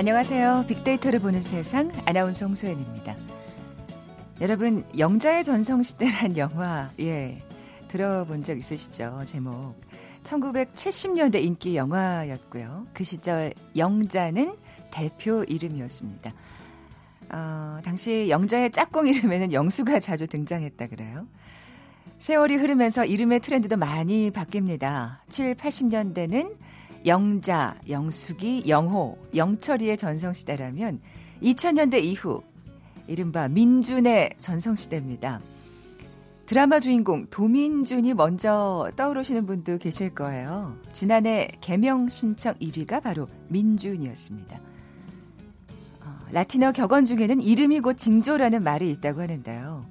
안녕하세요. 빅데이터를 보는 세상 아나운서 홍소연입니다. 여러분 영자의 전성시대란 영화 예 들어본 적 있으시죠? 제목 1970년대 인기 영화였고요. 그 시절 영자는 대표 이름이었습니다. 어, 당시 영자의 짝꿍 이름에는 영수가 자주 등장했다 그래요. 세월이 흐르면서 이름의 트렌드도 많이 바뀝니다. 7, 80년대는 영자, 영숙이, 영호, 영철이의 전성시대라면 2000년대 이후 이른바 민준의 전성시대입니다. 드라마 주인공 도민준이 먼저 떠오르시는 분도 계실 거예요. 지난해 개명 신청 1위가 바로 민준이었습니다. 어, 라틴어 격언 중에는 이름이 곧 징조라는 말이 있다고 하는데요.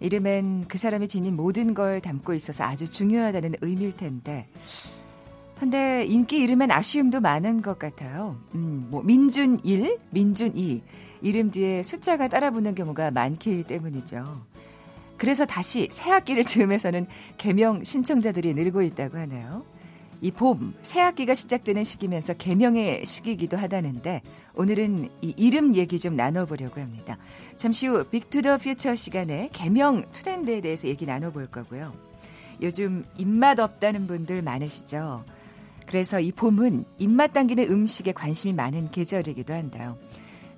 이름엔 그 사람이 지닌 모든 걸 담고 있어서 아주 중요하다는 의미일 텐데 근데 인기 이름엔 아쉬움도 많은 것 같아요. 음, 뭐 민준 1, 민준 2 이름 뒤에 숫자가 따라붙는 경우가 많기 때문이죠. 그래서 다시 새 학기를 즈음해서는 개명 신청자들이 늘고 있다고 하네요. 이 봄, 새 학기가 시작되는 시기면서 개명의 시기이기도 하다는데 오늘은 이 이름 얘기 좀 나눠보려고 합니다. 잠시 후 빅투더 퓨처 시간에 개명 트렌드에 대해서 얘기 나눠볼 거고요. 요즘 입맛 없다는 분들 많으시죠? 그래서 이 봄은 입맛 당기는 음식에 관심이 많은 계절이기도 한데요.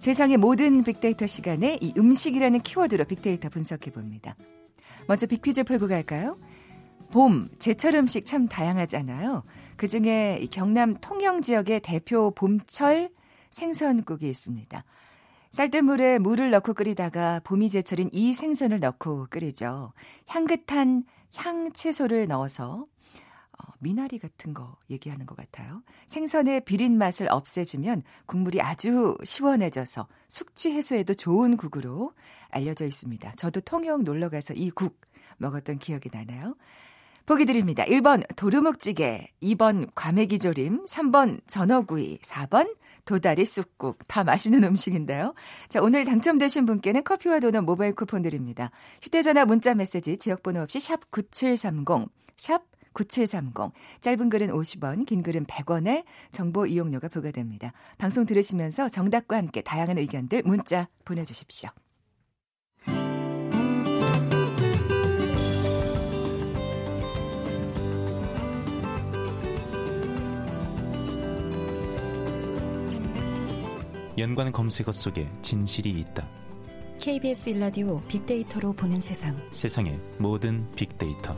세상의 모든 빅데이터 시간에 이 음식이라는 키워드로 빅데이터 분석해 봅니다. 먼저 빅퀴즈 풀고 갈까요? 봄, 제철 음식 참 다양하잖아요. 그 중에 경남 통영 지역의 대표 봄철 생선국이 있습니다. 쌀뜨물에 물을 넣고 끓이다가 봄이 제철인 이 생선을 넣고 끓이죠. 향긋한 향 채소를 넣어서 어, 미나리 같은 거 얘기하는 것 같아요. 생선의 비린 맛을 없애주면 국물이 아주 시원해져서 숙취 해소에도 좋은 국으로 알려져 있습니다. 저도 통영 놀러 가서 이 국 먹었던 기억이 나나요? 보기 드립니다. 1번 도루묵찌개, 2번 과메기조림, 3번 전어구이, 4번 도다리 쑥국. 다 맛있는 음식인데요. 자, 오늘 당첨되신 분께는 커피와 도넛 모바일 쿠폰 드립니다. 휴대전화 문자 메시지 지역번호 없이 샵 9730, 샵 9730. 짧은 글은 50원, 긴 글은 100원의 정보 이용료가 부과됩니다. 방송 들으시면서 정답과 함께 다양한 의견들 문자 보내주십시오. 연관 검색어 속에 진실이 있다. KBS 일라디오 빅데이터로 보는 세상. 세상의 모든 빅데이터.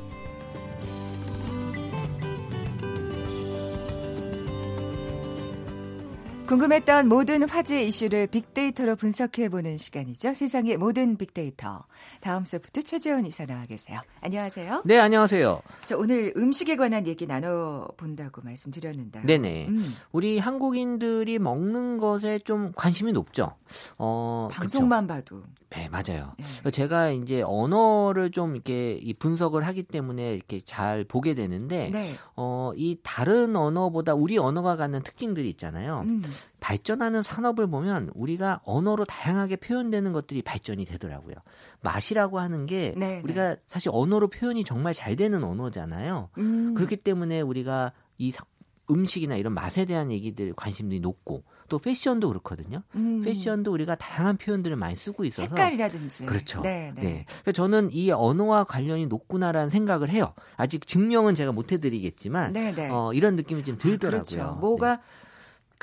궁금했던 모든 화제 이슈를 빅데이터로 분석해보는 시간이죠. 세상의 모든 빅데이터. 다음 소프트 최재원 이사 나와 계세요. 안녕하세요. 네, 안녕하세요. 자, 오늘 음식에 관한 얘기 나눠본다고 말씀드렸는데. 네네. 음. 우리 한국인들이 먹는 것에 좀 관심이 높죠. 어, 방송만 그쵸? 봐도. 네, 맞아요. 네. 제가 이제 언어를 좀 이렇게 분석을 하기 때문에 이렇게 잘 보게 되는데, 네. 어, 이 다른 언어보다 우리 언어가 갖는 특징들이 있잖아요. 음. 발전하는 산업을 보면 우리가 언어로 다양하게 표현되는 것들이 발전이 되더라고요. 맛이라고 하는 게 네, 네. 우리가 사실 언어로 표현이 정말 잘 되는 언어잖아요. 음. 그렇기 때문에 우리가 이 음식이나 이런 맛에 대한 얘기들 관심들이 높고 또 패션도 그렇거든요. 음. 패션도 우리가 다양한 표현들을 많이 쓰고 있어서 색깔이라든지 그렇죠. 네, 네. 네. 그러니까 저는 이 언어와 관련이 높구나라는 생각을 해요. 아직 증명은 제가 못 해드리겠지만 네, 네. 어, 이런 느낌이 좀 들더라고요. 아, 그렇죠. 뭐가 네.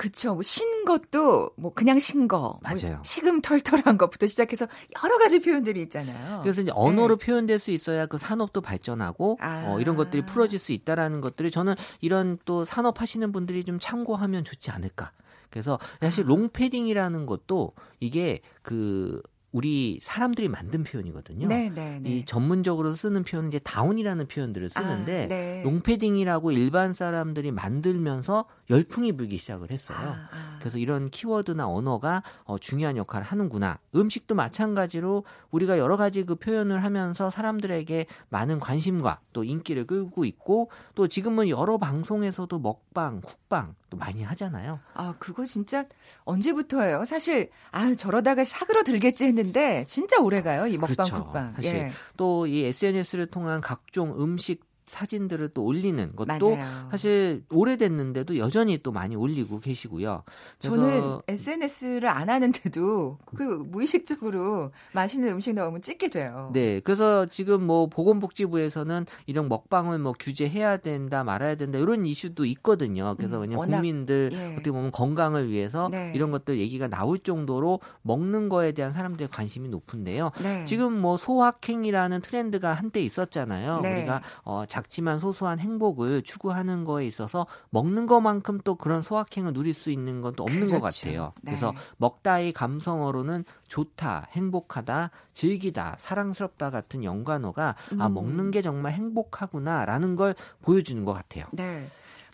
그쵸. 뭐 신 것도 뭐 그냥 신 거, 뭐 맞아요. 뭐 시금털털한 것부터 시작해서 여러 가지 표현들이 있잖아요. 그래서 이제 언어로 네. 표현될 수 있어야 그 산업도 발전하고 아. 어, 이런 것들이 풀어질 수 있다라는 것들이 저는 이런 또 산업 하시는 분들이 좀 참고하면 좋지 않을까. 그래서 사실 아. 롱패딩이라는 것도 이게 그 우리 사람들이 만든 표현이거든요. 네, 네, 네. 이 전문적으로 쓰는 표현은 이제 다운이라는 표현들을 쓰는데 아, 네. 롱패딩이라고 일반 사람들이 만들면서 열풍이 불기 시작을 했어요. 아, 아. 그래서 이런 키워드나 언어가 어, 중요한 역할을 하는구나. 음식도 마찬가지로 우리가 여러 가지 그 표현을 하면서 사람들에게 많은 관심과 또 인기를 끌고 있고 또 지금은 여러 방송에서도 먹방, 국방 또 많이 하잖아요. 아, 그거 진짜 언제부터예요? 사실 아, 저러다가 사그러 들겠지 했는데 진짜 오래 가요. 이 먹방, 그렇죠. 국방. 사실 예. 또이 SNS를 통한 각종 음식 사진들을 또 올리는 것도 맞아요. 사실 오래됐는데도 여전히 또 많이 올리고 계시고요. 저는 SNS를 안 하는데도 그 무의식적으로 맛있는 음식 나오면 찍게 돼요. 네, 그래서 지금 뭐 보건복지부에서는 이런 먹방을 뭐 규제해야 된다, 말아야 된다 이런 이슈도 있거든요. 그래서 음, 왜냐면 국민들 예. 어떻게 보면 건강을 위해서 네. 이런 것들 얘기가 나올 정도로 먹는 거에 대한 사람들의 관심이 높은데요. 네. 지금 뭐 소확행이라는 트렌드가 한때 있었잖아요. 네. 우리가 어, 작지만 소소한 행복을 추구하는 거에 있어서 먹는 것만큼 또 그런 소확행을 누릴 수 있는 건 또 없는 그렇죠. 것 같아요. 네. 그래서 먹다의 감성어로는 좋다, 행복하다, 즐기다, 사랑스럽다 같은 연관어가 아, 음. 아 먹는 게 정말 행복하구나라는 걸 보여주는 것 같아요. 네.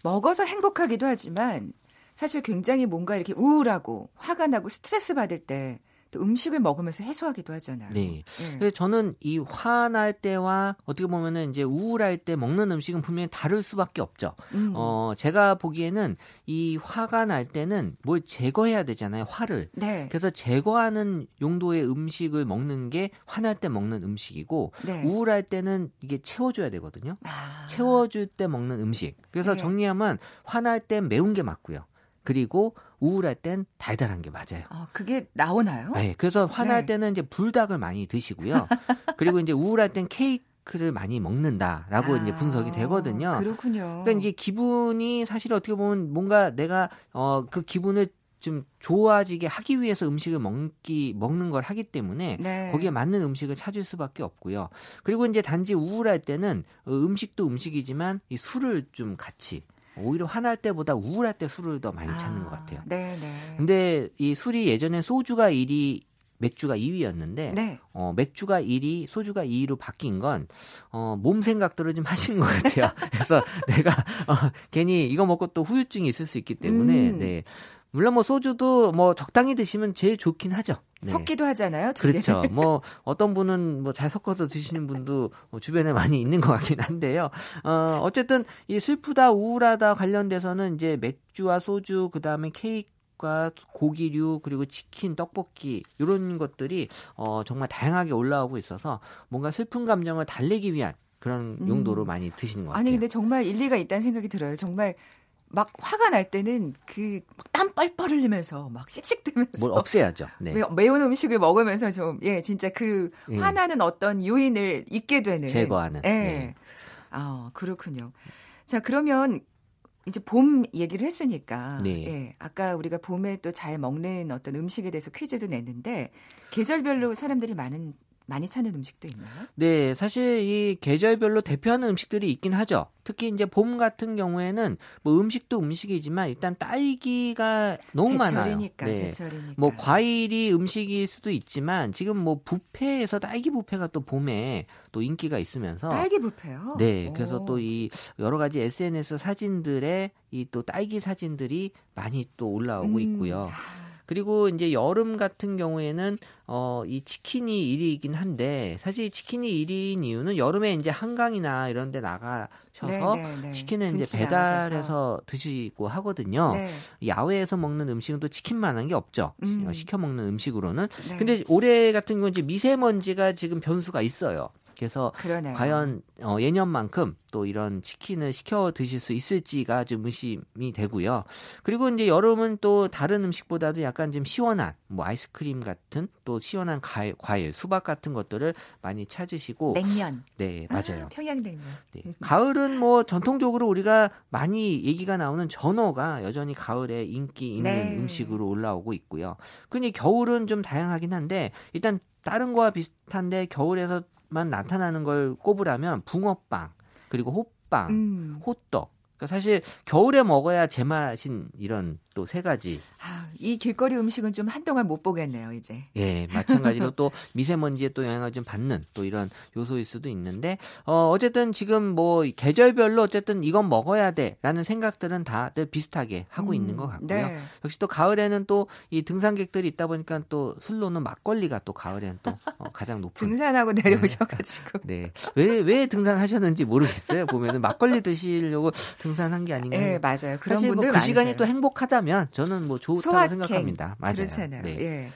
먹어서 행복하기도 하지만 사실 굉장히 뭔가 이렇게 우울하고 화가 나고 스트레스 받을 때 또 음식을 먹으면서 해소하기도 하잖아요. 네. 네. 그래서 저는 이 화날 때와 어떻게 보면은 이제 우울할 때 먹는 음식은 분명히 다를 수밖에 없죠. 음. 어, 제가 보기에는 이 화가 날 때는 뭘 제거해야 되잖아요. 화를. 네. 그래서 제거하는 용도의 음식을 먹는 게 화날 때 먹는 음식이고 네. 우울할 때는 이게 채워줘야 되거든요. 아. 채워줄 때 먹는 음식. 그래서 네. 정리하면 화날 땐 매운 게 맞고요. 그리고 우울할 땐 달달한 게 맞아요. 아, 그게 나오나요? 네. 그래서 화날 네. 때는 이제 불닭을 많이 드시고요. 그리고 이제 우울할 땐 케이크 를 많이 먹는다라고 아, 이제 분석이 되거든요. 그렇군요. 그러니까 이게 기분이 사실 어떻게 보면 뭔가 내가 어 그 기분을 좀 좋아지게 하기 위해서 음식을 먹기 먹는 걸 하기 때문에 네. 거기에 맞는 음식을 찾을 수밖에 없고요. 그리고 이제 단지 우울할 때는 어, 음식도 음식이지만 이 술을 좀 같이 오히려 화날 때보다 우울할 때 술을 더 많이 찾는 아, 것 같아요. 네, 네. 근데 이 술이 예전에 소주가 1위 맥주가 2위였는데 네. 어, 맥주가 1위, 소주가 2위로 바뀐 건 어, 몸 생각들을 좀 하시는 것 같아요. 그래서 내가 어, 괜히 이거 먹고 또 후유증이 있을 수 있기 때문에 음. 네. 물론 뭐 소주도 뭐 적당히 드시면 제일 좋긴 하죠. 네. 섞기도 하잖아요. 그렇죠. 뭐 어떤 분은 뭐 잘 섞어서 드시는 분도 뭐 주변에 많이 있는 것 같긴 한데요. 어 어쨌든 이 슬프다 우울하다 관련돼서는 이제 맥주와 소주 그다음에 케이크 과 고기류 그리고 치킨, 떡볶이 이런 것들이 어 정말 다양하게 올라오고 있어서 뭔가 슬픈 감정을 달래기 위한 그런 음. 용도로 음. 많이 드시는 것 같아요. 아니 근데 정말 일리가 있다는 생각이 들어요. 정말 막 화가 날 때는 그 땀 뻘뻘 흘리면서 막 씩씩대면서 뭘 없애야죠. 네. 매운 음식을 먹으면서 좀 예 진짜 그 예. 화나는 어떤 요인을 잊게 되는 제거하는. 예. 네. 아 그렇군요. 자 그러면 이제 봄 얘기를 했으니까 네. 예, 아까 우리가 봄에 또 잘 먹는 어떤 음식에 대해서 퀴즈도 냈는데 계절별로 사람들이 많은 많이 찾는 음식도 있나요? 네, 사실 이 계절별로 대표하는 음식들이 있긴 하죠. 특히 이제 봄 같은 경우에는 뭐 음식도 음식이지만 일단 딸기가 너무 제철이니까, 많아요. 네. 제철이니까. 뭐 과일이 음식일 수도 있지만 지금 뭐 뷔페에서 딸기 뷔페가 또 봄에 또 인기가 있으면서 딸기 뷔페요? 네, 그래서 또 이 여러 가지 SNS 사진들에 이 또 딸기 사진들이 많이 또 올라오고 음. 있고요. 그리고 이제 여름 같은 경우에는 어, 이 치킨이 1위이긴 한데 사실 치킨이 1위인 이유는 여름에 이제 한강이나 이런 데 나가셔서 네, 네, 네. 치킨을 이제 배달해서. 드시고 하거든요. 네. 야외에서 먹는 음식은 또 치킨만한 게 없죠. 음. 시켜 먹는 음식으로는. 네. 근데 올해 같은 경우는 이제 미세먼지가 지금 변수가 있어요. 그래서 그러네요. 과연 어, 예년만큼 또 이런 치킨을 시켜 드실 수 있을지가 좀 의심이 되고요. 그리고 이제 여름은 또 다른 음식보다도 약간 좀 시원한 뭐 아이스크림 같은 또 시원한 과일, 과일 수박 같은 것들을 많이 찾으시고 냉면. 네, 맞아요. 아, 평양냉면. 네. 가을은 뭐 전통적으로 우리가 많이 얘기가 나오는 전어가 여전히 가을에 인기 있는 네. 음식으로 올라오고 있고요. 근데 겨울은 좀 다양하긴 한데 일단 다른 거와 비슷한데 겨울에서 만 나타나는 걸 꼽으라면 붕어빵 그리고 호빵, 음. 호떡. 그러니까 사실 겨울에 먹어야 제맛인 이런 또 세 가지. 아, 이 길거리 음식은 좀 한동안 못 보겠네요, 이제. 예, 마찬가지로 또 미세먼지에 또 영향을 좀 받는 또 이런 요소일 수도 있는데, 어, 어쨌든 지금 뭐 계절별로 어쨌든 이건 먹어야 돼 라는 생각들은 다들 비슷하게 하고 음, 있는 것 같고요. 네. 역시 또 가을에는 또 이 등산객들이 있다 보니까 또 술로는 막걸리가 또 가을에는 또 어, 가장 높은. 등산하고 내려오셔가지고. 네. 왜, 왜 등산하셨는지 모르겠어요. 보면은 막걸리 드시려고 등산한 게 아닌가. 네, 맞아요. 그런 뭐 분들 뭐그 시간이 또 행복하다 한다면 저는 뭐 좋다고 소확행. 생각합니다. 맞아요. 그렇잖아요. 네. 예.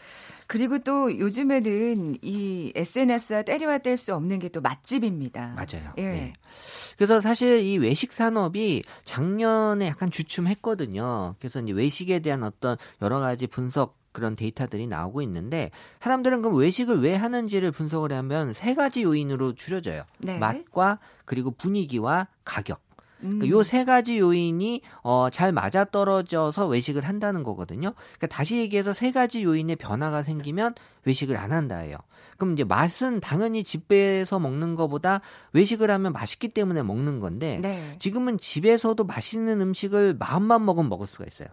그리고 또 요즘에는 이 SNS와 때려와 뗄수 없는 게 또 맛집입니다. 맞아요. 예. 네. 그래서 사실 이 외식 산업이 작년에 약간 주춤했거든요. 그래서 이제 외식에 대한 어떤 여러 가지 분석 그런 데이터들이 나오고 있는데 사람들은 그럼 외식을 왜 하는지를 분석을 하면 세 가지 요인으로 줄여져요. 네. 맛과 그리고 분위기와 가격. 음. 그러니까 요세 가지 요인이 어, 잘 맞아 떨어져서 외식을 한다는 거거든요. 그러니까 다시 얘기해서 세 가지 요인의 변화가 생기면 외식을 안 한다예요. 그럼 이제 맛은 당연히 집에서 먹는 것보다 외식을 하면 맛있기 때문에 먹는 건데 네. 지금은 집에서도 맛있는 음식을 마음만 먹으면 먹을 수가 있어요.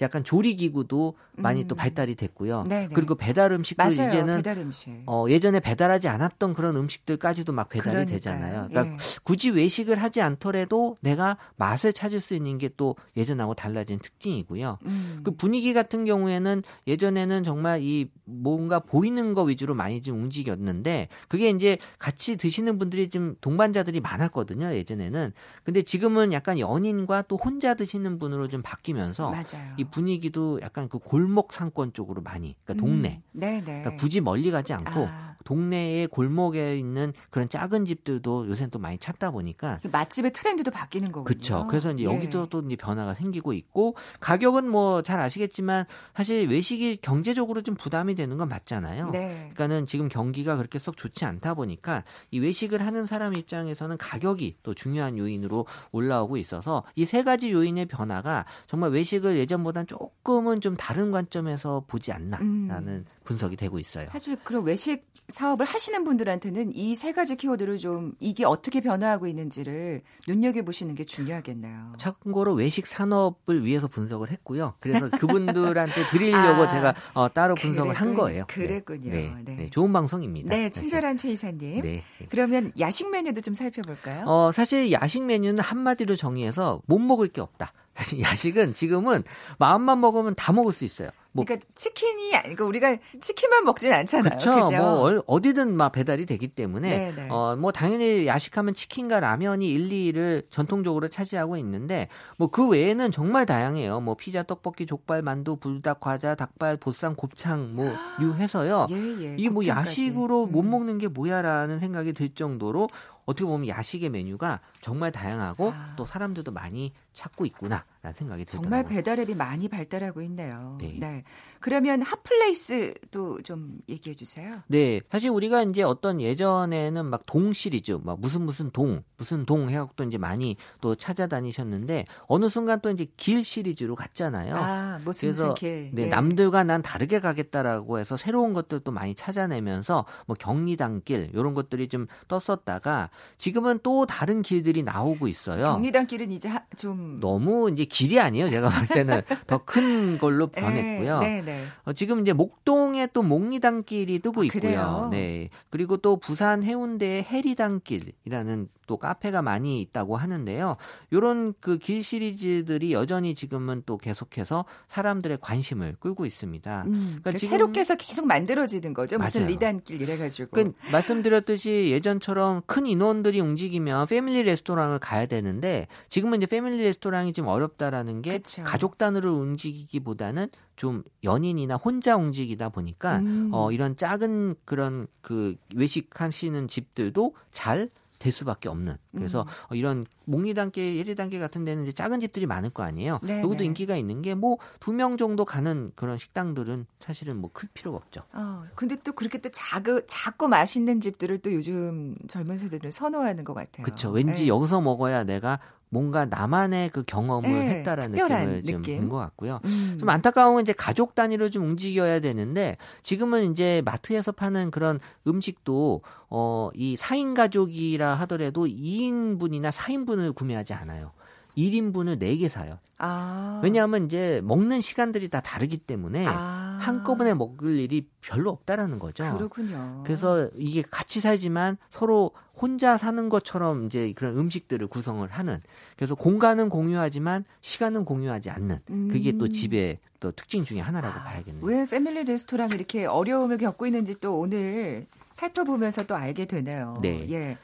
약간 조리 기구도 많이 음. 또 발달이 됐고요. 네네. 그리고 배달 음식도 맞아요. 이제는 배달 음식. 어, 예전에 배달하지 않았던 그런 음식들까지도 막 배달이 그러니까요. 되잖아요. 그러니까 예. 굳이 외식을 하지 않더라도 내가 맛을 찾을 수 있는 게 또 예전하고 달라진 특징이고요. 음. 그 분위기 같은 경우에는 예전에는 정말 이 뭔가 보이는 거 위주로 많이 좀 움직였는데 그게 이제 같이 드시는 분들이 좀 동반자들이 많았거든요. 예전에는. 근데 지금은 약간 연인과 또 혼자 드시는 분으로 좀 바뀌면서 맞아요. 이 분위기도 약간 그 골목 상권 쪽으로 많이 그러니까 동네 음. 네 네. 그러니까 굳이 멀리 가지 않고 아, 동네의 골목에 있는 그런 작은 집들도 요새는 또 많이 찾다 보니까 그 맛집의 트렌드도 바뀌는 거군요. 그렇죠. 그래서 이제 예. 여기도 또 이제 변화가 생기고 있고 가격은 뭐 잘 아시겠지만 사실 외식이 경제적으로 좀 부담이 되는 건 맞잖아요. 네. 그러니까는 지금 경기가 그렇게 썩 좋지 않다 보니까 이 외식을 하는 사람 입장에서는 가격이 또 중요한 요인으로 올라오고 있어서 이 세 가지 요인의 변화가 정말 외식을 예전보다는 조금은 좀 다른 관점에서 보지 않나라는 음. 분석이 되고 있어요. 사실 그런 외식 사업을 하시는 분들한테는 이 세 가지 키워드를 좀 이게 어떻게 변화하고 있는지를 눈여겨 보시는 게 중요하겠네요. 참고로 외식 산업을 위해서 분석을 했고요. 그래서 그분들한테 드리려고 아, 제가 어, 따로 분석을 한 그랬군요. 거예요. 그랬군요. 네, 네. 네, 좋은 방송입니다. 네. 친절한 최 이사님. 네. 그러면 야식 메뉴도 좀 살펴볼까요? 어, 사실 야식 메뉴는 한마디로 정의해서 못 먹을 게 없다. 사실 야식은 지금은 마음만 먹으면 다 먹을 수 있어요. 뭐 그러니까 치킨이 아니고 우리가 치킨만 먹진 않잖아요. 그렇죠. 뭐 얼- 어디든 막 배달이 되기 때문에 네네. 어뭐 당연히 야식하면 치킨과 라면이 1, 2위를 전통적으로 차지하고 있는데 뭐 그 외에는 정말 다양해요. 뭐 피자, 떡볶이, 족발, 만두, 불닭, 과자, 닭발, 보쌈, 곱창 뭐류 해서요. 예, 예. 이게 뭐. 야식으로 못 음. 먹는 게 뭐야라는 생각이 들 정도로 어떻게 보면 야식의 메뉴가 정말 다양하고 아. 또 사람들도 많이 찾고 있구나 라는 생각이 정말 들더라고요. 배달앱이 많이 발달하고 있네요. 네. 그러면 핫플레이스도 좀 얘기해 주세요. 네, 사실 우리가 이제 어떤 예전에는 막 동 시리즈, 막 무슨 무슨 동, 무슨 동 해갖고 또 이제 많이 또 찾아다니셨는데 어느 순간 또 이제 길 시리즈로 갔잖아요. 아, 무슨 그래서 무슨 길. 네, 예. 남들과 난 다르게 가겠다라고 해서 새로운 것들도 많이 찾아내면서 뭐 경리단길 이런 것들이 좀 떴었다가 지금은 또 다른 길들이 나오고 있어요. 경리단 길은 이제 하- 좀 너무 이제 길이 아니에요. 제가 봤을 때는 더 큰 걸로 변했고요. 네, 네. 어, 지금 이제 목동에 또 목리단길이 뜨고 아, 있고요. 그래요? 네. 그리고 또 부산 해운대에 해리단길이라는 또 카페가 많이 있다고 하는데요. 요런 그 길 시리즈들이 여전히 지금은 또 계속해서 사람들의 관심을 끌고 있습니다. 음, 그러니까 그 지금- 새롭게 해서 계속 만들어지는 거죠. 무슨 맞아요. 리단길 이래가지고. 그 말씀드렸듯이 예전처럼 큰 인원들이 움직이면 패밀리 레스토랑을 가야 되는데 지금은 이제 패밀리 레스토랑이 좀 어렵다라는 게 그쵸. 가족 단위로 움직이기보다는 좀 연인이나 혼자 움직이다 보니까 음. 어 이런 작은 그런 그 외식하시는 집들도 잘 될 수밖에 없는 그래서 음. 어, 이런 목리단계, 예리단계 같은 데는 이제 작은 집들이 많을 거 아니에요. 네, 여기도 네. 인기가 있는 게 뭐 두 명 정도 가는 그런 식당들은 사실은 뭐 클 필요가 없죠. 어, 근데 또 그렇게 또 작고, 작고 맛있는 집들을 또 요즘 젊은 세대들은 선호하는 것 같아요. 그렇죠. 왠지 네. 여기서 먹어야 내가 뭔가 나만의 그 경험을 네, 했다라는 느낌을 좀 느낌. 드는 것 같고요. 음. 좀 안타까운 건 이제 가족 단위로 좀 움직여야 되는데 지금은 이제 마트에서 파는 그런 음식도 어, 이 4인 가족이라 하더라도 2인분이나 4인분을 구매하지 않아요. 1인분을 4개 사요. 아. 왜냐하면 이제 먹는 시간들이 다 다르기 때문에 아. 한꺼번에 먹을 일이 별로 없다라는 거죠. 그렇군요. 그래서 이게 같이 살지만 서로 혼자 사는 것처럼 이제 그런 음식들을 구성을 하는 그래서 공간은 공유하지만 시간은 공유하지 않는 그게 또 음. 집의 또 특징 중에 하나라고 아, 봐야겠네요. 왜 패밀리 레스토랑이 이렇게 어려움을 겪고 있는지 또 오늘 살펴보면서 또 알게 되네요. 네. 예.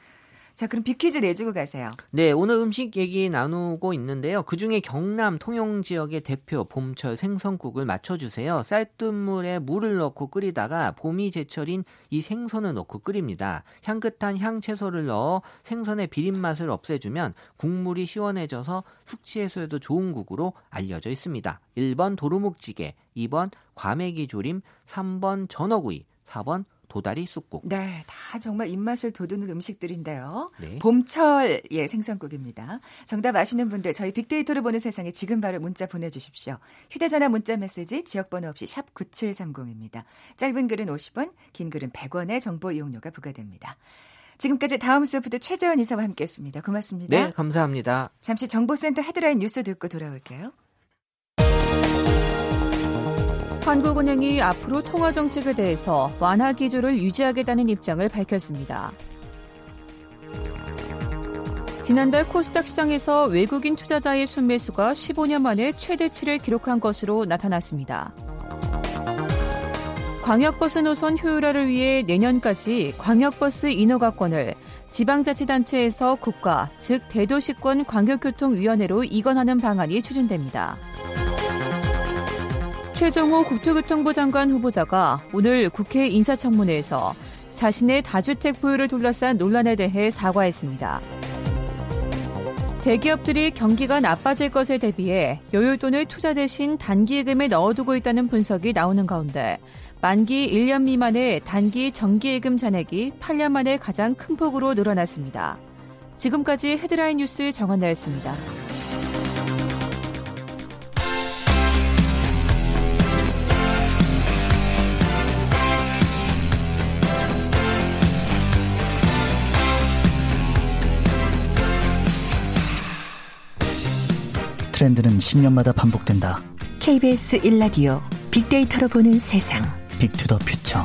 자, 그럼 비퀴즈 내주고 가세요. 네, 오늘 음식 얘기 나누고 있는데요. 그 중에 경남 통영 지역의 대표 봄철 생선국을 맞춰주세요. 쌀뜨물에 물을 넣고 끓이다가 봄이 제철인 이 생선을 넣고 끓입니다. 향긋한 향채소를 넣어 생선의 비린 맛을 없애주면 국물이 시원해져서 숙취 해소에도 좋은 국으로 알려져 있습니다. 1번 도루묵찌개, 2번 과메기 조림, 3번 전어구이, 4번 도다리 쑥국. 네, 다 정말 입맛을 돋우는 음식들인데요. 네. 봄철 예 생선국입니다. 정답 아시는 분들 저희 빅데이터를 보는 세상에 지금 바로 문자 보내주십시오. 휴대전화 문자 메시지 지역번호 없이 샵 9730입니다. 짧은 글은 50원, 긴 글은 100원의 정보 이용료가 부과됩니다. 지금까지 다음 소프트 최재원 이사와 함께했습니다. 고맙습니다. 네, 감사합니다. 잠시 정보센터 헤드라인 뉴스 듣고 돌아올게요. 한국은행이 앞으로 통화 정책에 대해서 완화 기조를 유지하겠다는 입장을 밝혔습니다. 지난달 코스닥 시장에서 외국인 투자자의 순매수가 15년 만에 최대치를 기록한 것으로 나타났습니다. 광역버스 노선 효율화를 위해 내년까지 광역버스 인허가권을 지방자치단체에서 국가, 즉 대도시권 광역교통위원회로 이관하는 방안이 추진됩니다. 최종호 국토교통부 장관 후보자가 오늘 국회 인사청문회에서 자신의 다주택 보유를 둘러싼 논란에 대해 사과했습니다. 대기업들이 경기가 나빠질 것에 대비해 여윳돈을 투자 대신 단기예금에 넣어두고 있다는 분석이 나오는 가운데 만기 1년 미만의 단기 정기예금 잔액이 8년 만에 가장 큰 폭으로 늘어났습니다. 지금까지 헤드라인 뉴스 정원나였습니다. 트렌드는 10년마다 반복된다. KBS 1라디오 빅데이터로 보는 세상. Big to the Future.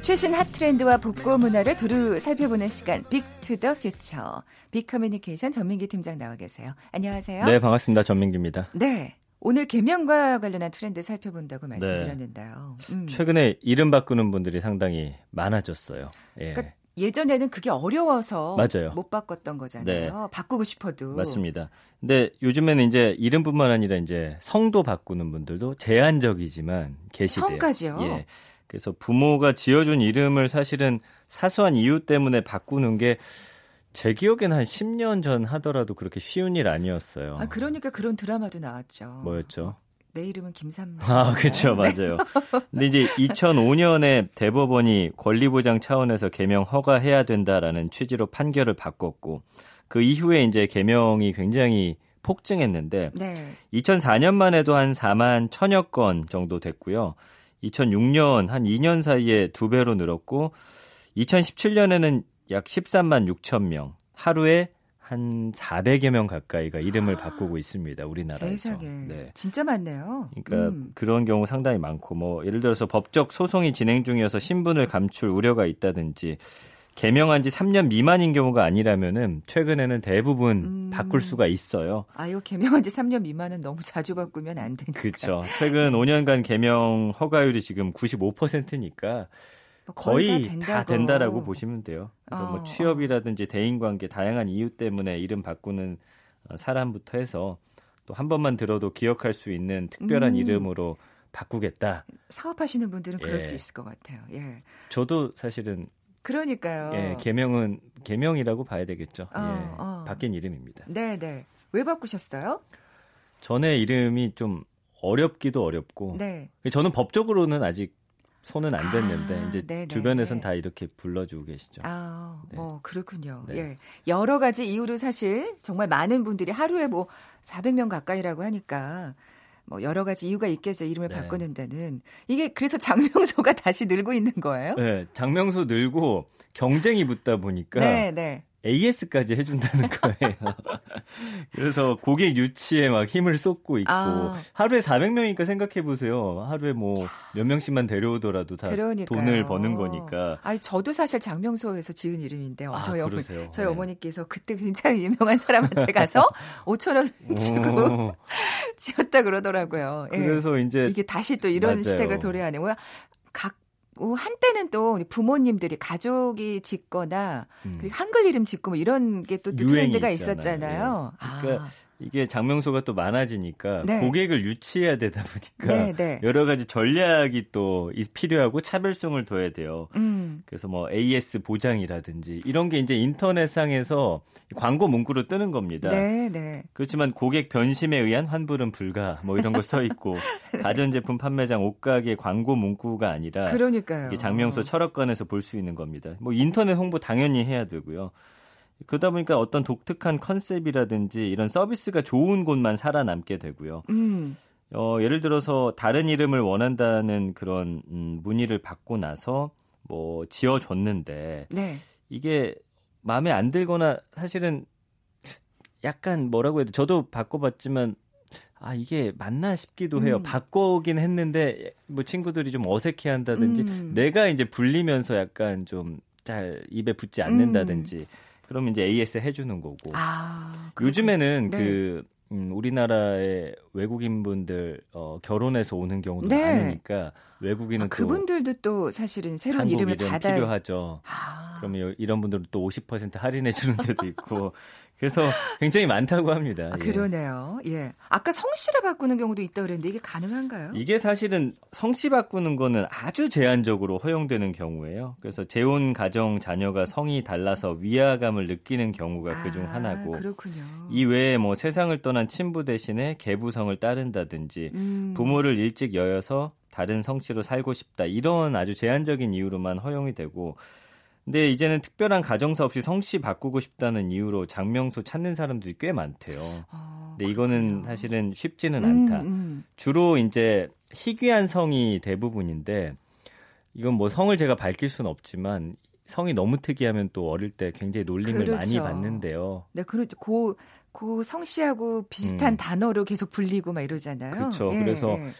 최신 hot 트렌드와 복고 문화를 두루 살펴보는 시간 Big to the Future. 빅커뮤니케이션 전민기 팀장 나와 계세요. 안녕하세요. 네, 반갑습니다. 전민기입니다. 네. 오늘 개명과 관련한 트렌드 살펴본다고 말씀드렸는데요. 네. 음. 최근에 이름 바꾸는 분들이 상당히 많아졌어요. 예. 그러니까 예전에는 그게 어려워서 맞아요. 못 바꿨던 거잖아요. 네. 바꾸고 싶어도. 맞습니다. 근데 요즘에는 이제 이름뿐만 아니라 이제 성도 바꾸는 분들도 제한적이지만 계시대요. 성까지요? 예. 그래서 부모가 지어준 이름을 사실은 사소한 이유 때문에 바꾸는 게 제 기억에는 한 10년 전 하더라도 그렇게 쉬운 일 아니었어요. 아, 그러니까 그런 드라마도 나왔죠. 뭐였죠? 내 이름은 김삼. 아, 그렇죠, 맞아요. 근데 이제 2005년에 대법원이 권리보장 차원에서 개명 허가해야 된다라는 취지로 판결을 바꿨고 그 이후에 이제 개명이 굉장히 폭증했는데 네. 2004년만 해도 한 4만 천여 건 정도 됐고요. 2006년 한 2년 사이에 두 배로 늘었고 2017년에는 약 13만 6천 명, 하루에 한 400여 명 가까이가 이름을 아, 바꾸고 있습니다. 우리나라에서. 세상에. 네. 진짜 많네요. 그러니까 음. 그런 경우 상당히 많고 뭐 예를 들어서 법적 소송이 진행 중이어서 신분을 감출 우려가 있다든지 개명한 지 3년 미만인 경우가 아니라면은 최근에는 대부분 음. 바꿀 수가 있어요. 아유, 개명한 지 3년 미만은 너무 자주 바꾸면 안 되니까. 그렇죠. 최근 5년간 개명 허가율이 지금 95%니까 뭐 거의, 거의 다, 다, 된다라고 보시면 돼요. 그래서 뭐 어, 뭐 취업이라든지 대인관계 다양한 이유 때문에 이름 바꾸는 어, 사람부터 해서 또 한 번만 들어도 기억할 수 있는 특별한 음. 이름으로 바꾸겠다. 사업하시는 분들은 예. 그럴 수 있을 것 같아요. 예. 저도 사실은 그러니까요. 예, 개명은 개명이라고 봐야 되겠죠. 어, 예, 어. 바뀐 이름입니다. 네, 네. 왜 바꾸셨어요? 전에 이름이 좀 어렵기도 어렵고. 네. 저는 법적으로는 아직 손은 안 댔는데 아, 이제 네네. 주변에선 다 이렇게 불러주고 계시죠. 아, 네. 뭐 그렇군요. 네. 예, 여러 가지 이유로 사실 정말 많은 분들이 하루에 뭐 400명 가까이라고 하니까 뭐 여러 가지 이유가 있겠죠. 이름을 네. 바꾸는 데는 이게 그래서 장명소가 다시 늘고 있는 거예요? 네, 장명소 늘고 경쟁이 붙다 보니까 네, 네. AS까지 해준다는 거예요. 그래서 고객 유치에 막 힘을 쏟고 있고 아. 하루에 400명이니까 생각해 보세요. 하루에 뭐 몇 명씩만 데려오더라도 다 그러니까요. 돈을 버는 거니까. 아니 저도 사실 장명소에서 지은 이름인데요. 아, 저희 어머니 저희 네. 어머니께서 그때 굉장히 유명한 사람한테 가서 5천 원 주고 지었다 그러더라고요. 예. 그래서 예. 이제 이게 다시 또 이런 맞아요. 시대가 도래하네. 뭐야 각 그 한때는 또 부모님들이 가족이 짓거나 음. 한글 이름 짓고 뭐 이런 게 또 트렌드가 있었잖아요. 예. 그러니까 아. 이게 장명소가 또 많아지니까 네. 고객을 유치해야 되다 보니까 네, 네. 여러 가지 전략이 또 필요하고 차별성을 둬야 돼요. 음. 그래서 뭐 AS 보장이라든지 이런 게 이제 인터넷상에서 광고 문구로 뜨는 겁니다. 네, 네. 그렇지만 고객 변심에 의한 환불은 불가 뭐 이런 거 써 있고 가전제품 판매장 옷가게 광고 문구가 아니라 그러니까요. 장명소 철학관에서 볼 수 있는 겁니다. 뭐 인터넷 홍보 당연히 해야 되고요. 그러다 보니까 어떤 독특한 컨셉이라든지 이런 서비스가 좋은 곳만 살아남게 되고요. 음. 어, 예를 들어서 다른 이름을 원한다는 그런 음, 문의를 받고 나서 뭐 지어줬는데 네. 이게 마음에 안 들거나 사실은 약간 뭐라고 해야 돼? 저도 바꿔봤지만 아 이게 맞나 싶기도 해요. 음. 바꾸긴 했는데 뭐 친구들이 좀 어색해한다든지 음. 내가 이제 불리면서 약간 좀 잘 입에 붙지 않는다든지. 음. 그러면 이제 AS 해주는 거고. 아, 요즘에는 네. 그 음, 우리나라의 외국인 분들 어, 결혼해서 오는 경우도 네. 많으니까 외국인은 아, 그분들도 또 사실은 새로운 이름을 이름 받아 필요하죠. 아. 그러면 이런 분들은 또 50% 할인해 주는 데도 있고 그래서 굉장히 많다고 합니다. 아, 그러네요. 예. 아까 성씨를 바꾸는 경우도 있다고 그랬는데 이게 가능한가요? 이게 사실은 성씨 바꾸는 거는 아주 제한적으로 허용되는 경우예요. 그래서 재혼 가정 자녀가 성이 달라서 위화감을 느끼는 경우가 그중 아, 하나고 그렇군요. 이 외에 뭐 세상을 떠난 친부 대신에 계부성을 따른다든지 음. 부모를 일찍 여여서 다른 성씨로 살고 싶다 이런 아주 제한적인 이유로만 허용이 되고 근데 이제는 특별한 가정사 없이 성씨 바꾸고 싶다는 이유로 장명소 찾는 사람들이 꽤 많대요. 아, 근데 이거는 사실은 쉽지는 않다. 음, 음. 주로 이제 희귀한 성이 대부분인데 이건 뭐 성을 제가 밝힐 수는 없지만 성이 너무 특이하면 또 어릴 때 굉장히 놀림을 그렇죠. 많이 받는데요. 네, 그렇죠. 고, 고 성씨하고 비슷한 음. 단어로 계속 불리고 막 이러잖아요. 그렇죠. 예, 그래서 예.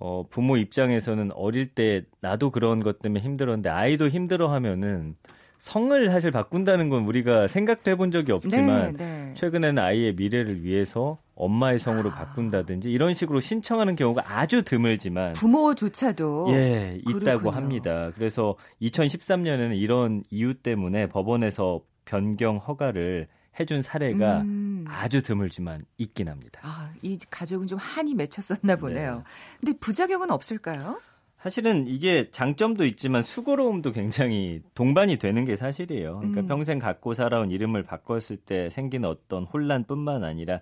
어, 부모 입장에서는 어릴 때 나도 그런 것 때문에 힘들었는데 아이도 힘들어 하면은 성을 사실 바꾼다는 건 우리가 생각도 해본 적이 없지만 네, 네. 최근에는 아이의 미래를 위해서 엄마의 성으로 아. 바꾼다든지 이런 식으로 신청하는 경우가 아주 드물지만 부모조차도 예 있다고 그렇군요. 합니다. 그래서 2013년에는 이런 이유 때문에 법원에서 변경 허가를 해준 사례가 음. 아주 드물지만 있긴 합니다. 아, 이 가족은 좀 한이 맺혔었나 보네요. 네. 근데 부작용은 없을까요? 사실은 이게 장점도 있지만 수고로움도 굉장히 동반이 되는 게 사실이에요. 그러니까 음. 평생 갖고 살아온 이름을 바꿨을 때 생기는 어떤 혼란뿐만 아니라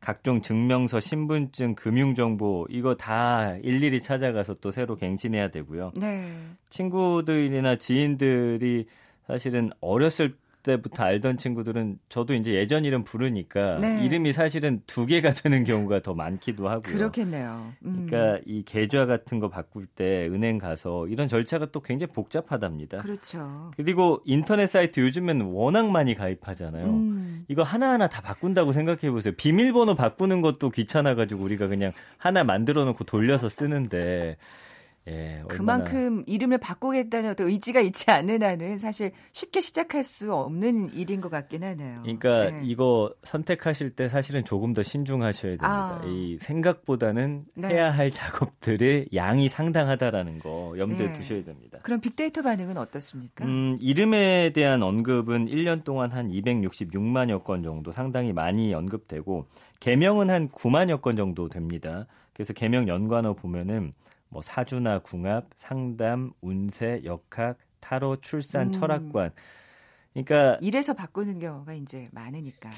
각종 증명서, 신분증, 금융정보 이거 다 일일이 찾아가서 또 새로 갱신해야 되고요. 네. 친구들이나 지인들이 사실은 어렸을 때부터 알던 친구들은 저도 이제 예전 이름 부르니까 네. 이름이 사실은 두 개가 되는 경우가 더 많기도 하고요. 그렇겠네요. 음. 그러니까 이 계좌 같은 거 바꿀 때 은행 가서 이런 절차가 또 굉장히 복잡하답니다. 그렇죠. 그리고 인터넷 사이트 요즘엔 워낙 많이 가입하잖아요. 음. 이거 하나하나 다 바꾼다고 생각해 보세요. 비밀번호 바꾸는 것도 귀찮아 가지고 우리가 그냥 하나 만들어 놓고 돌려서 쓰는데 예, 그만큼 이름을 바꾸겠다는 어떤 의지가 있지 않는 한은 사실 쉽게 시작할 수 없는 일인 것 같긴 하네요. 그러니까 네. 이거 선택하실 때 사실은 조금 더 신중하셔야 됩니다. 아. 이 생각보다는 네. 해야 할 작업들의 양이 상당하다라는 거 염두에 네. 두셔야 됩니다. 그럼 빅데이터 반응은 어떻습니까? 음, 이름에 대한 언급은 1년 동안 한 266만여 건 정도 상당히 많이 언급되고 개명은 한 9만여 건 정도 됩니다. 그래서 개명 연관어 보면은 뭐 사주나 궁합, 상담, 운세, 역학, 타로, 출산, 음. 철학관 그러니까 이래서 바꾸는 경우가 이제 많으니까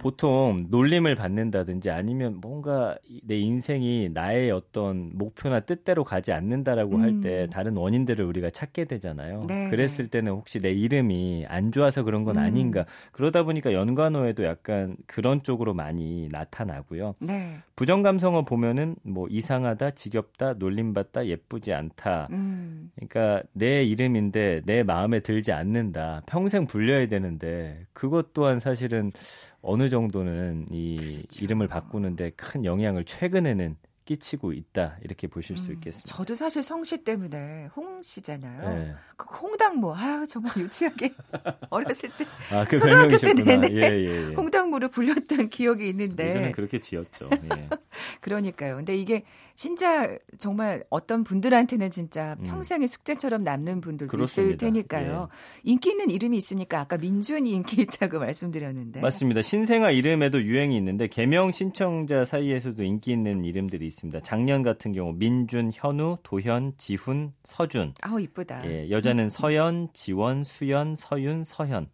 보통 놀림을 받는다든지 아니면 뭔가 내 인생이 나의 어떤 목표나 뜻대로 가지 않는다라고 음. 할때 다른 원인들을 우리가 찾게 되잖아요. 네, 그랬을 네. 때는 혹시 내 이름이 안 좋아서 그런 건 음. 아닌가 그러다 보니까 연관어에도 약간 그런 쪽으로 많이 나타나고요. 네. 부정 감성어 보면은 뭐 이상하다, 지겹다, 놀림받다, 예쁘지 않다. 음. 그러니까 내 이름인데 내 마음에 들지 않는다. 평생 불 불려야 되는데 그것 또한 사실은 어느 정도는 이 그렇죠. 이름을 바꾸는데 큰 영향을 최근에는 끼치고 있다 이렇게 보실 수 음, 있겠습니다. 저도 사실 성씨 때문에 홍 씨잖아요. 네. 그 홍당무 아유 정말 유치하게 어렸을 때 아, 그 초등학교 때 내내 예, 예, 예. 홍당무를 불렸던 기억이 있는데 예전엔 그렇게 지었죠. 예. 그러니까요. 근데 이게 진짜 정말 어떤 분들한테는 진짜 음. 평생의 숙제처럼 남는 분들도 그렇습니다. 있을 테니까요. 예. 인기 있는 이름이 있습니까? 아까 민준이 인기 있다고 말씀드렸는데 맞습니다. 신생아 이름에도 유행이 있는데 개명 신청자 사이에서도 인기 있는 이름들이 있습니다. 작년 같은 경우 민준, 현우, 도현, 지훈, 서준. 아우 이쁘다. 예, 여자는 서연, 지원, 수연, 서윤, 서현.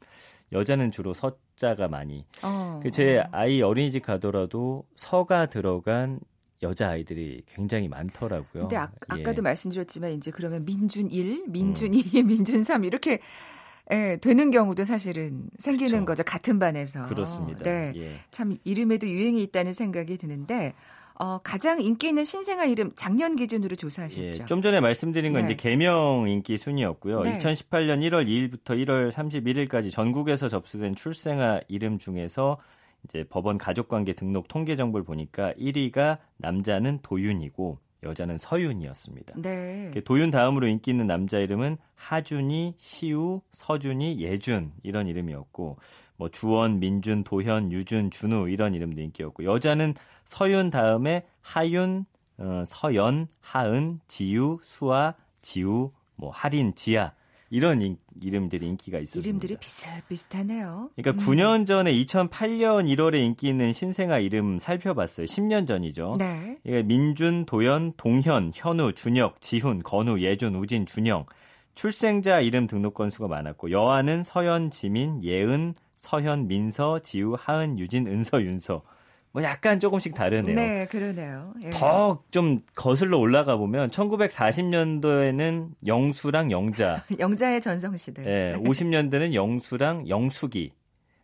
여자는 주로 서자가 많이. 어. 그제 아이 어린이집 가더라도 서가 들어간 여자 아이들이 굉장히 많더라고요. 근데 아, 예. 까도 말씀드렸지만 이제 그러면 민준 1, 민준 2, 음. 민준 3 이렇게 예, 되는 경우도 사실은 생기는 그렇죠. 거죠. 같은 반에서. 그렇습니다. 네. 예. 참 이름에도 유행이 있다는 생각이 드는데 어, 가장 인기 있는 신생아 이름 작년 기준으로 조사하셨죠. 예, 좀 전에 말씀드린 건 네. 이제 개명 인기 순위였고요. 네. 2018년 1월 2일부터 1월 31일까지 전국에서 접수된 출생아 이름 중에서 이제 법원 가족관계 등록 통계 정보를 보니까 1위가 남자는 도윤이고 여자는 서윤이었습니다. 네. 도윤 다음으로 인기 있는 남자 이름은 하준이, 시우, 서준이, 예준 이런 이름이었고 뭐 주원, 민준, 도현, 유준, 준우 이런 이름도 인기였고 여자는 서윤 다음에 하윤, 어, 서연, 하은, 지유, 수아, 지우, 뭐 하린, 지아 이런 인, 이름들이 인기가 있었습니다. 이름들이 비슷비슷하네요. 그러니까 음. 9년 전에 2008년 1월에 인기 있는 신생아 이름 살펴봤어요. 10년 전이죠. 네. 예, 민준, 도연, 동현, 현우, 준혁, 지훈, 건우, 예준, 우진, 준영. 출생자 이름 등록 건수가 많았고 여아는 서현, 지민, 예은, 서현, 민서, 지우, 하은, 유진, 은서, 윤서. 뭐 약간 조금씩 다르네요. 네, 그러네요. 예. 더좀 거슬러 올라가 보면 1940년도에는 영수랑 영자. 영자의 전성시대. 예, 50년대는 영수랑 영숙이.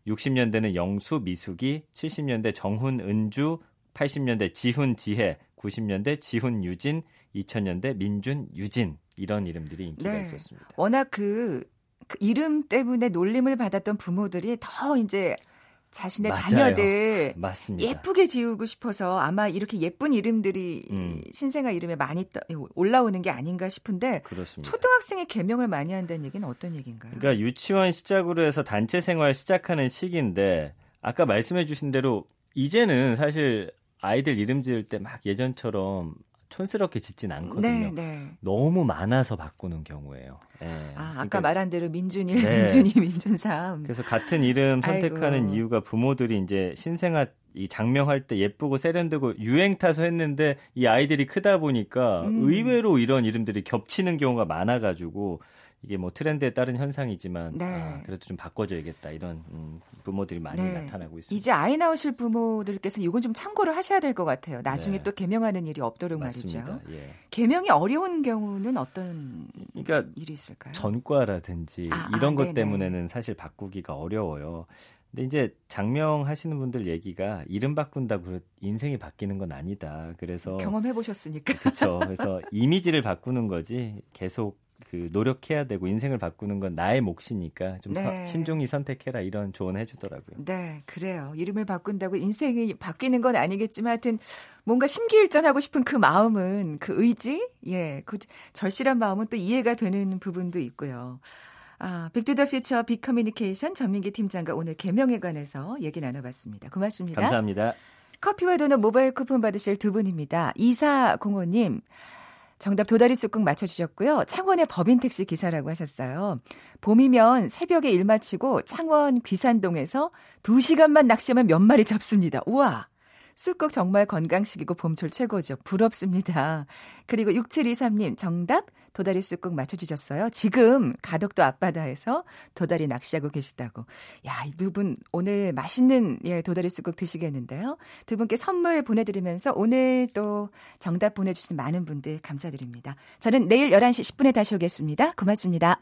60년대는 영수, 미숙이, 70년대 정훈, 은주, 80년대 지훈, 지혜, 90년대 지훈, 유진, 2000년대 민준, 유진 이런 이름들이 인기가 네. 있었습니다. 워낙 그, 그 이름 때문에 놀림을 받았던 부모들이 더 이제 자신의 맞아요. 자녀들 맞습니다. 예쁘게 지우고 싶어서 아마 이렇게 예쁜 이름들이 음. 신생아 이름에 많이 올라오는 게 아닌가 싶은데 그렇습니다. 초등학생의 개명을 많이 한다는 얘기는 어떤 얘기인가요? 그러니까 유치원 시작으로 해서 단체 생활 시작하는 시기인데 아까 말씀해 주신 대로 이제는 사실 아이들 이름 지을 때 막 예전처럼 촌스럽게 짓진 않거든요. 네, 네. 너무 많아서 바꾸는 경우에요. 네. 아, 아까 그러니까, 말한 대로 민준이, 네. 민준이, 민준삼. 그래서 같은 이름 선택하는 아이고. 이유가 부모들이 이제 신생아 이 장명할 때 예쁘고 세련되고 유행 타서 했는데 이 아이들이 크다 보니까 음. 의외로 이런 이름들이 겹치는 경우가 많아가지고 이게 뭐 트렌드에 따른 현상이지만 네. 아, 그래도 좀 바꿔줘야겠다 이런 음, 부모들이 많이 네. 나타나고 있습니다. 이제 아이 나오실 부모들께서 이건 좀 참고를 하셔야 될 것 같아요. 나중에 네. 또 개명하는 일이 없도록 맞습니다. 말이죠. 예. 개명이 어려운 경우는 어떤 그러니까 일이 있을까요? 전과라든지 아, 이런 아, 것 때문에는 사실 바꾸기가 어려워요. 근데 이제 장명하시는 분들 얘기가 이름 바꾼다고 인생이 바뀌는 건 아니다. 그래서 경험해 보셨으니까. 그렇죠. 그래서 이미지를 바꾸는 거지 계속 그 노력해야 되고 인생을 바꾸는 건 나의 몫이니까 좀 네. 신중히 선택해라 이런 조언을 해주더라고요. 네, 그래요. 이름을 바꾼다고 인생이 바뀌는 건 아니겠지만 하여튼 뭔가 심기일전하고 싶은 그 마음은 그 의지, 예, 그 절실한 마음은 또 이해가 되는 부분도 있고요. 아, Big to the Future 빅커뮤니케이션 전민기 팀장과 오늘 개명에 관해서 얘기 나눠봤습니다. 고맙습니다. 감사합니다. 커피와 도넛 모바일 쿠폰 받으실 두 분입니다. 이사공호님. 정답 도다리 쑥국 맞춰주셨고요. 창원의 법인 택시 기사라고 하셨어요. 봄이면 새벽에 일 마치고 창원 귀산동에서 2시간만 낚시하면 몇 마리 잡습니다. 우와! 쑥국 정말 건강식이고 봄철 최고죠. 부럽습니다. 그리고 6723님 정답 도다리 쑥국 맞춰주셨어요. 지금 가덕도 앞바다에서 도다리 낚시하고 계시다고. 야, 이 두 분 오늘 맛있는 예, 도다리 쑥국 드시겠는데요. 두 분께 선물 보내드리면서 오늘 또 정답 보내주신 많은 분들 감사드립니다. 저는 내일 11시 10분에 다시 오겠습니다. 고맙습니다.